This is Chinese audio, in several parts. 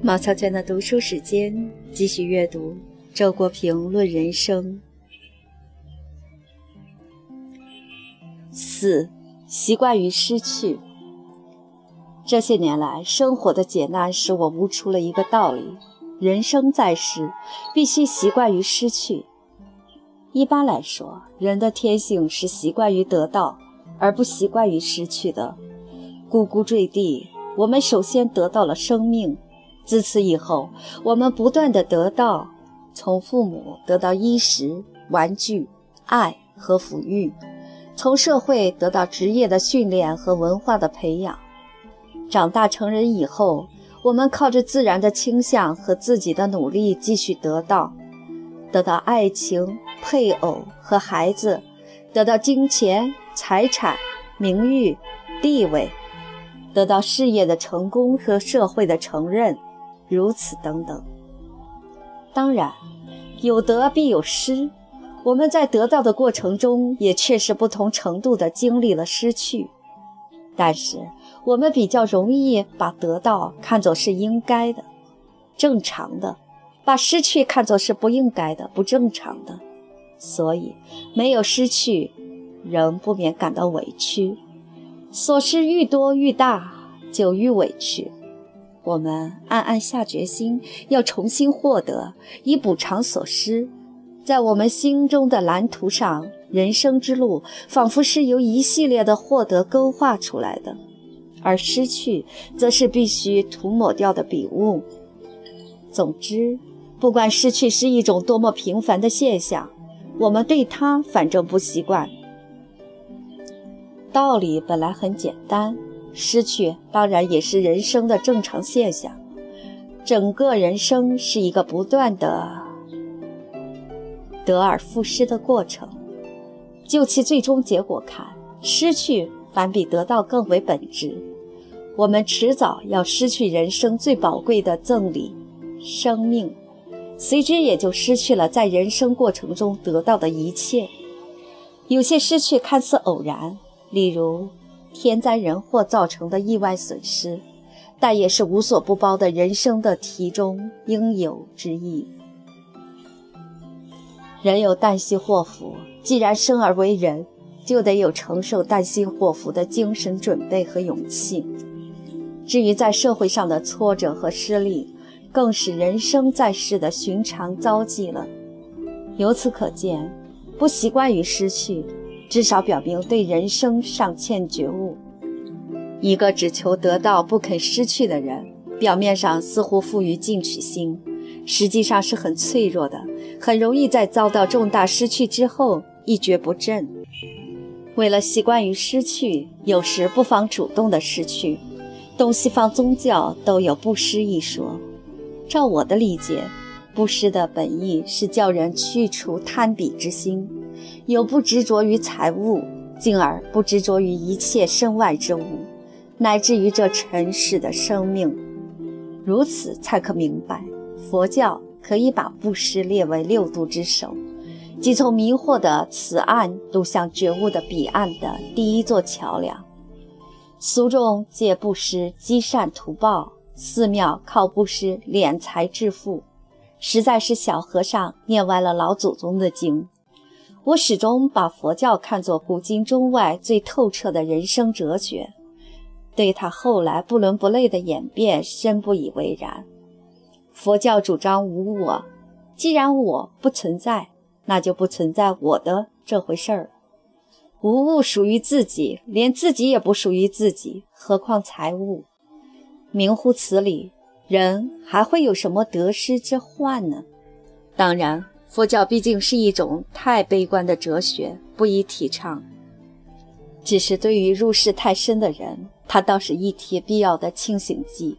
马小娟的读书时间，继续阅读周国平《论人生》。四，习惯于失去。这些年来，生活的劫难使我悟出了一个道理：人生在世，必须习惯于失去。一般来说，人的天性是习惯于得到，而不习惯于失去的。呱呱坠地，我们首先得到了生命。自此以后，我们不断的得到，从父母得到衣食、玩具、爱和抚育，从社会得到职业的训练和文化的培养。长大成人以后，我们靠着自然的倾向和自己的努力继续得到，得到爱情、配偶和孩子，得到金钱、财产、名誉、地位，得到事业的成功和社会的承认。如此等等。当然，有得必有失。我们在得到的过程中，也确实不同程度地经历了失去。但是，我们比较容易把得到看作是应该的、正常的，把失去看作是不应该的、不正常的。所以，没有失去，仍不免感到委屈。所失愈多愈大，就愈委屈。我们暗暗下决心，要重新获得，以补偿所失。在我们心中的蓝图上，人生之路仿佛是由一系列的获得勾画出来的，而失去，则是必须涂抹掉的笔误。总之，不管失去是一种多么平凡的现象，我们对它反正不习惯。道理本来很简单。失去当然也是人生的正常现象，整个人生是一个不断的得而复失的过程。就其最终结果看，失去反比得到更为本质。我们迟早要失去人生最宝贵的赠礼——生命，随之也就失去了在人生过程中得到的一切。有些失去看似偶然，例如。天灾人祸造成的意外损失，但也是无所不包的人生的题中应有之义。人有旦夕祸福，既然生而为人，就得有承受旦夕祸福的精神准备和勇气。至于在社会上的挫折和失利，更是人生在世的寻常遭际了。由此可见，不习惯于失去。至少表明对人生尚欠觉悟。一个只求得到不肯失去的人，表面上似乎富于进取心，实际上是很脆弱的，很容易在遭到重大失去之后一蹶不振。为了习惯于失去，有时不妨主动的失去。东西方宗教都有布施一说。照我的理解，布施的本意是叫人去除贪比之心。有不执着于财物，进而不执着于一切身外之物，乃至于这尘世的生命。如此才可明白，佛教可以把布施列为六度之首，即从迷惑的此岸渡向觉悟的彼岸的第一座桥梁。俗众借布施积善图报，寺庙靠布施敛财致富，实在是小和尚念歪了老祖宗的经。我始终把佛教看作古今中外最透彻的人生哲学，对他后来不伦不类的演变深不以为然。佛教主张无我，既然我不存在，那就不存在我的这回事儿。无物属于自己，连自己也不属于自己，何况财物？明乎此理，人还会有什么得失之患呢？当然。佛教毕竟是一种太悲观的哲学，不宜提倡。只是对于入世太深的人，它倒是一帖必要的清醒剂。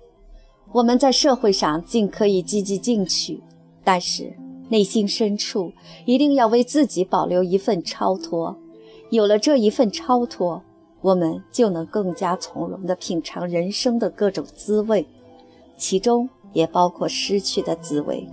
我们在社会上尽可以积极进取，但是内心深处一定要为自己保留一份超脱。有了这一份超脱，我们就能更加从容地品尝人生的各种滋味，其中也包括失去的滋味。